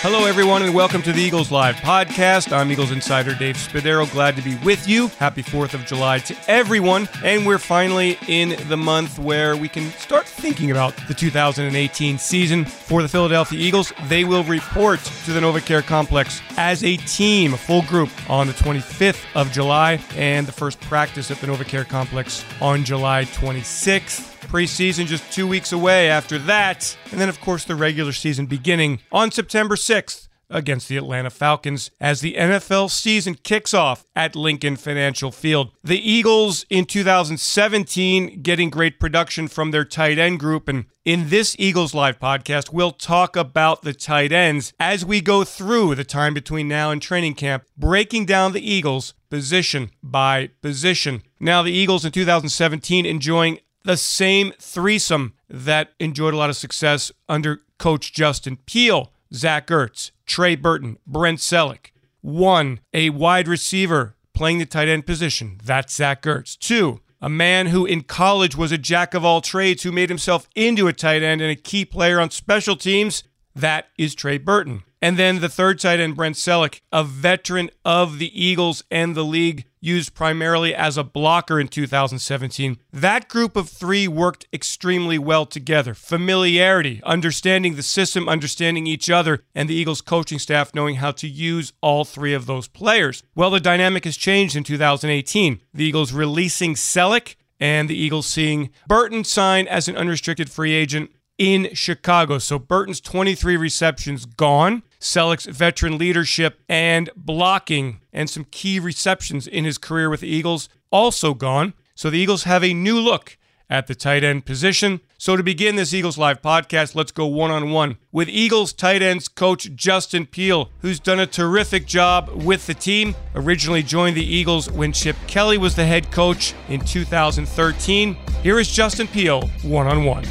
Hello, everyone, and welcome to the Eagles Live podcast. I'm Eagles insider Dave Spadaro. Glad to be with you. Happy 4th of July to everyone. And we're finally in the month where we can start thinking about the 2018 season for the Philadelphia Eagles. They will report to the NovaCare Complex as a team, a full group, on the 25th of July, and the first practice at the NovaCare Complex on July 26th. Preseason just two weeks away after that. And then, of course, the regular season beginning on September 6th against the Atlanta Falcons as the NFL season kicks off at Lincoln Financial Field. The Eagles in 2017 getting great production from their tight end group. And in this Eagles Live podcast, we'll talk about the tight ends as we go through the time between now and training camp, breaking down the Eagles position by position. Now, the Eagles in 2017 enjoying the same threesome that enjoyed a lot of success under coach Justin Peelle, Zach Ertz, Trey Burton, Brent Celek. One, a wide receiver playing the tight end position. That's Zach Ertz. Two, a man who in college was a jack of all trades who made himself into a tight end and a key player on special teams. That is Trey Burton. And then the third tight end, Brent Celek, a veteran of the Eagles and the league, used primarily as a blocker in 2017. That group of three worked extremely well together. Familiarity, understanding the system, understanding each other, and the Eagles coaching staff knowing how to use all three of those players. Well, the dynamic has changed in 2018. The Eagles releasing Celek and the Eagles seeing Burton sign as an unrestricted free agent in Chicago. So Burton's 23 receptions gone. Celek's veteran leadership and blocking and some key receptions in his career with the Eagles also gone. So the Eagles have a new look at the tight end position. So to begin this Eagles Live podcast, let's go one on one with Eagles tight ends coach Justin Peelle, who's done a terrific job with the team. Originally joined the Eagles when Chip Kelly was the head coach in 2013. Here is Justin Peelle one on one.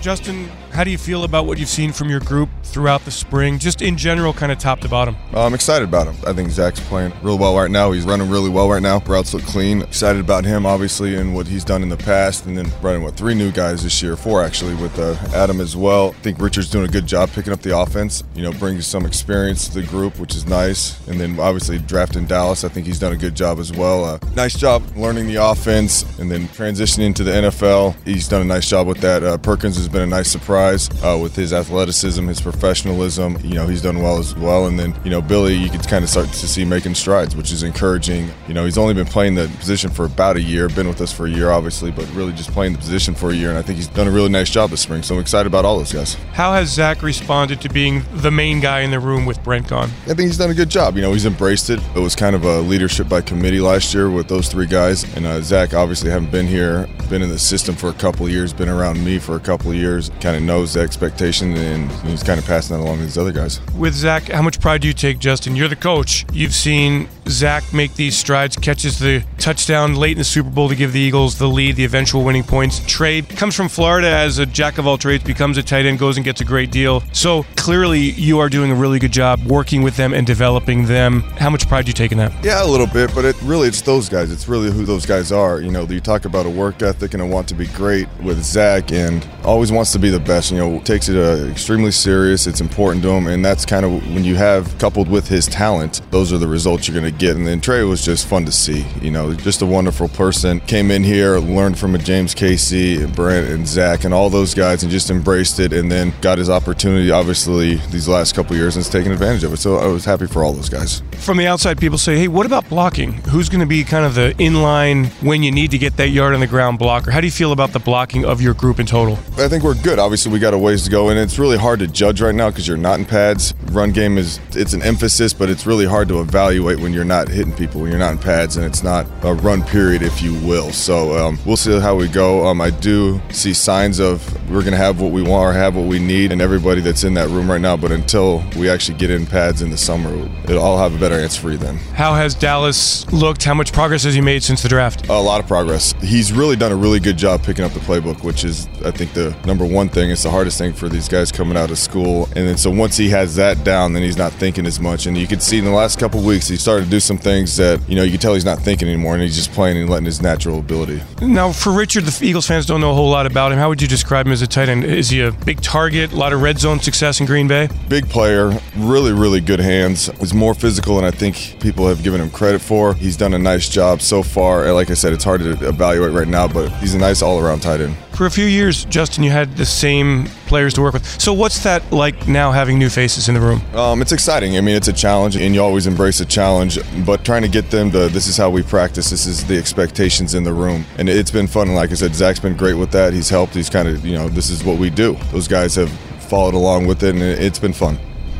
Justin, how do you feel about what you've seen from your group throughout the spring, just in general, kind of top to bottom? Uh, I'm excited about him. I think Zach's playing real well right now. He's running really well right now. Routes look clean. Excited about him, obviously, and what he's done in the past. And then running, what, three new guys this year, four actually, with uh, Adam as well. I think Richard's doing a good job picking up the offense, you know, brings some experience to the group, which is nice. And then obviously drafting Dallas, I think he's done a good job as well. Uh, nice job learning the offense and then transitioning to the NFL. He's done a nice job with that. Uh, Perkins has been a nice surprise uh, with his athleticism, his professionalism. You know, he's done well as well. And then, you know, Billy, you can kind of start to see making strides, which is encouraging. You know, he's only been playing the position for about a year, been with us for a year, obviously, but really just playing the position for a year. And I think he's done a really nice job this spring. So I'm excited about all those guys. How has Zach responded to being the main guy in the room with Brent gone? I think he's done a good job. You know, he's embraced it. It was kind of a leadership by committee last year with those three guys. And uh, Zach obviously haven't been here, been in the system for a couple of years, been around me for a couple of years, kind of knows the expectation, and he's kind of passing that along to these other guys. With Zach, how much pride do you take, Justin? You're the coach. You've seen Zach make these strides, catches the touchdown late in the Super Bowl to give the Eagles the lead, the eventual winning points. Trey comes from Florida as a jack of all trades, becomes a tight end, goes and gets a great deal. So clearly, you are doing a really good job working with them and developing them. How much pride do you take in that? Yeah, a little bit, but it really it's those guys. It's really who those guys are. You know, you talk about a work ethic and a want to be great with Zach, and always wants to be the best. You know, takes it uh, extremely serious. It's important to him, and that's kind of when you have coupled with his talent, those are the results you're going to get. And then Trey was just fun to see. You know, just a wonderful person. Came in here, learned from a James Casey, and Brent, and Zach, and all those guys, and just embraced it. And then got his opportunity, obviously, these last couple years, and has taken advantage of it. So I was happy for all those guys. From the outside, people say, "Hey, what about blocking? Who's going to be kind of the inline when you need to get that yard on the ground blocker?" How do you feel about the blocking of your group in total? I think we're good. Obviously, we got a ways to go, and it's really hard to judge right now because you're not in pads. Run game is it's an emphasis, but it's really hard to evaluate when you're not hitting people, when you're not in pads, and it's not a run period, if you will. So um, we'll see how we go. Um, I do see signs of we're going to have what we want or have what we need, and everybody that's in that room right now. But until we actually get in pads in the summer, it'll, I'll have a better answer for you then. How has Dallas looked? How much progress has he made since the draft? A lot of progress. He's really done a really good job picking up the playbook, which is, I think, the number one thing. It's the hardest thing for these guys coming out of school. And then so once he has that down, then he's not thinking as much. And you can see in the last couple weeks, he started do some things that, you know, you can tell he's not thinking anymore and he's just playing and letting his natural ability. Now, for Richard, the Eagles fans don't know a whole lot about him. How would you describe him as a tight end? Is he a big target, a lot of red zone success in Green Bay? Big player, really, really good hands. He's more physical than I think people have given him credit for. He's done a nice job so far. Like I said, it's hard to evaluate right now, but he's a nice all around tight end. For a few years, Justin, you had the same players to work with. So, what's that like now having new faces in the room? Um, it's exciting. I mean, it's a challenge, and you always embrace a challenge, but trying to get them to this is how we practice, this is the expectations in the room. And it's been fun. And like I said, Zach's been great with that. He's helped. He's kind of, you know, this is what we do. Those guys have followed along with it, and it's been fun.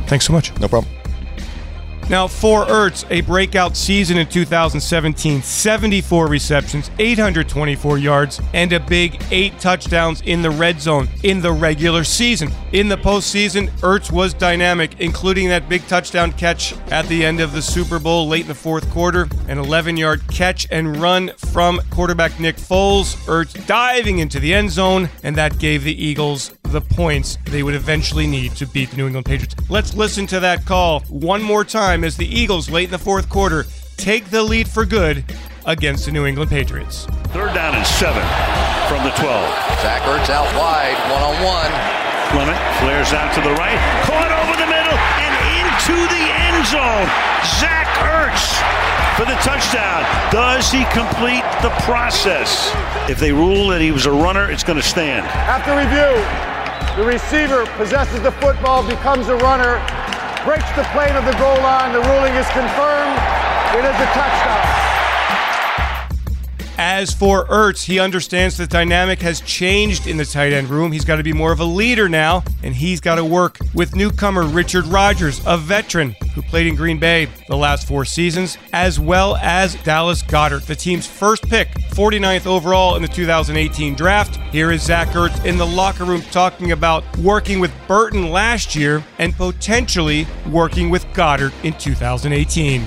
Thanks so much. No problem. Now, for Ertz, a breakout season in 2017 74 receptions, 824 yards, and a big eight touchdowns in the red zone in the regular season. In the postseason, Ertz was dynamic, including that big touchdown catch at the end of the Super Bowl late in the fourth quarter, an 11 yard catch and run from quarterback Nick Foles. Ertz diving into the end zone, and that gave the Eagles the points they would eventually need to beat the New England Patriots. Let's listen to that call one more time as the Eagles, late in the fourth quarter, take the lead for good against the New England Patriots. Third down and seven from the 12. Zach Ertz out wide, one on one. Clement flares out to the right, caught over the middle and into the end zone. Zach Ertz for the touchdown. Does he complete the process? If they rule that he was a runner, it's going to stand. After review, the receiver possesses the football, becomes a runner, breaks the plane of the goal line. The ruling is confirmed. It is a touchdown. As for Ertz, he understands the dynamic has changed in the tight end room. He's got to be more of a leader now, and he's got to work with newcomer Richard Rodgers, a veteran who played in Green Bay the last four seasons, as well as Dallas Goedert, the team's first pick, 49th overall in the 2018 draft. Here is Zach Ertz in the locker room talking about working with Burton last year and potentially working with Goedert in 2018.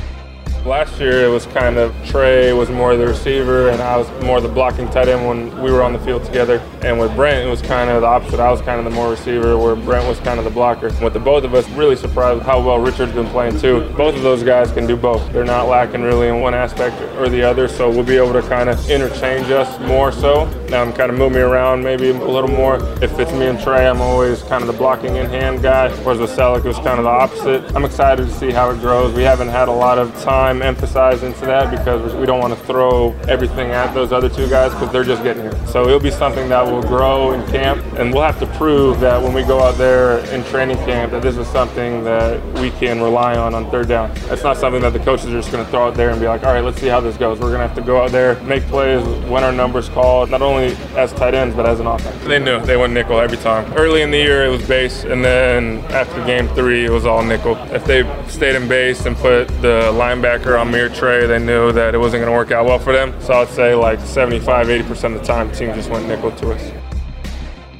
Last year it was kind of Trey was more the receiver and I was more the blocking tight end when we were on the field together. And with Brent it was kind of the opposite. I was kind of the more receiver where Brent was kind of the blocker. With the both of us, really surprised how well Richard's been playing too. Both of those guys can do both. They're not lacking really in one aspect or the other, so we'll be able to kind of interchange us more so. Now I'm kind of moving around maybe a little more. If it's me and Trey, I'm always kind of the blocking in hand guy, whereas with Celek it was kind of the opposite. I'm excited to see how it grows. We haven't had a lot of time emphasized into that because we don't want to throw everything at those other two guys because they're just getting here. So it'll be something that will grow in camp, and we'll have to prove that when we go out there in training camp that this is something that we can rely on on third down. It's not something that the coaches are just going to throw out there and be like, all right, let's see how this goes. We're going to have to go out there, make plays, when our numbers called, not only as tight ends but as an offense. They knew they went nickel every time. Early in the year it was base, and then after game three it was all nickel. If they stayed in base and put the linebacker on Mir Trey, they knew that it wasn't going to work out well for them. So I'd say like 75, 80% of the time, the team just went nickel to us.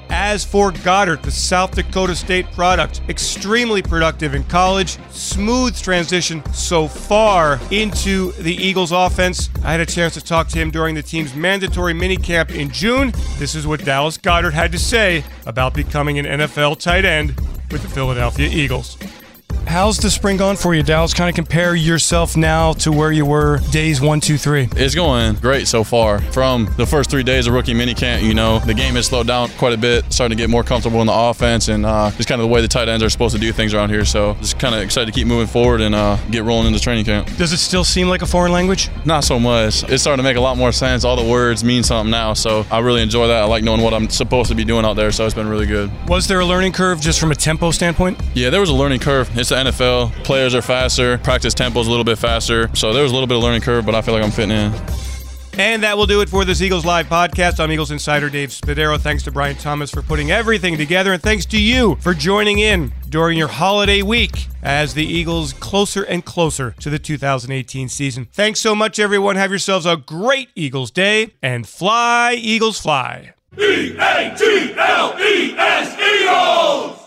As for Goedert, the South Dakota State product, extremely productive in college, smooth transition so far into the Eagles offense. I had a chance to talk to him during the team's mandatory minicamp in June. This is what Dallas Goedert had to say about becoming an NFL tight end with the Philadelphia Eagles. How's the spring gone for you, Dallas? Kind of compare yourself now to where you were days one, two, three. It's going great so far. From the first three days of rookie minicamp, you know, the game has slowed down quite a bit, starting to get more comfortable in the offense and uh, just kind of the way the tight ends are supposed to do things around here. So just kind of excited to keep moving forward and uh, get rolling into training camp. Does it still seem like a foreign language? Not so much. It's starting to make a lot more sense. All the words mean something now. So I really enjoy that. I like knowing what I'm supposed to be doing out there. So it's been really good. Was there a learning curve just from a tempo standpoint? Yeah, there was a learning curve. It's the NFL. Players are faster. Practice tempo's a little bit faster. So there was a little bit of learning curve, but I feel like I'm fitting in. And that will do it for this Eagles Live podcast. I'm Eagles Insider Dave Spadaro. Thanks to Brian Thomas for putting everything together, and thanks to you for joining in during your holiday week as the Eagles closer and closer to the 2018 season. Thanks so much, everyone. Have yourselves a great Eagles day, and fly, Eagles, fly. E A G L E S Eagles!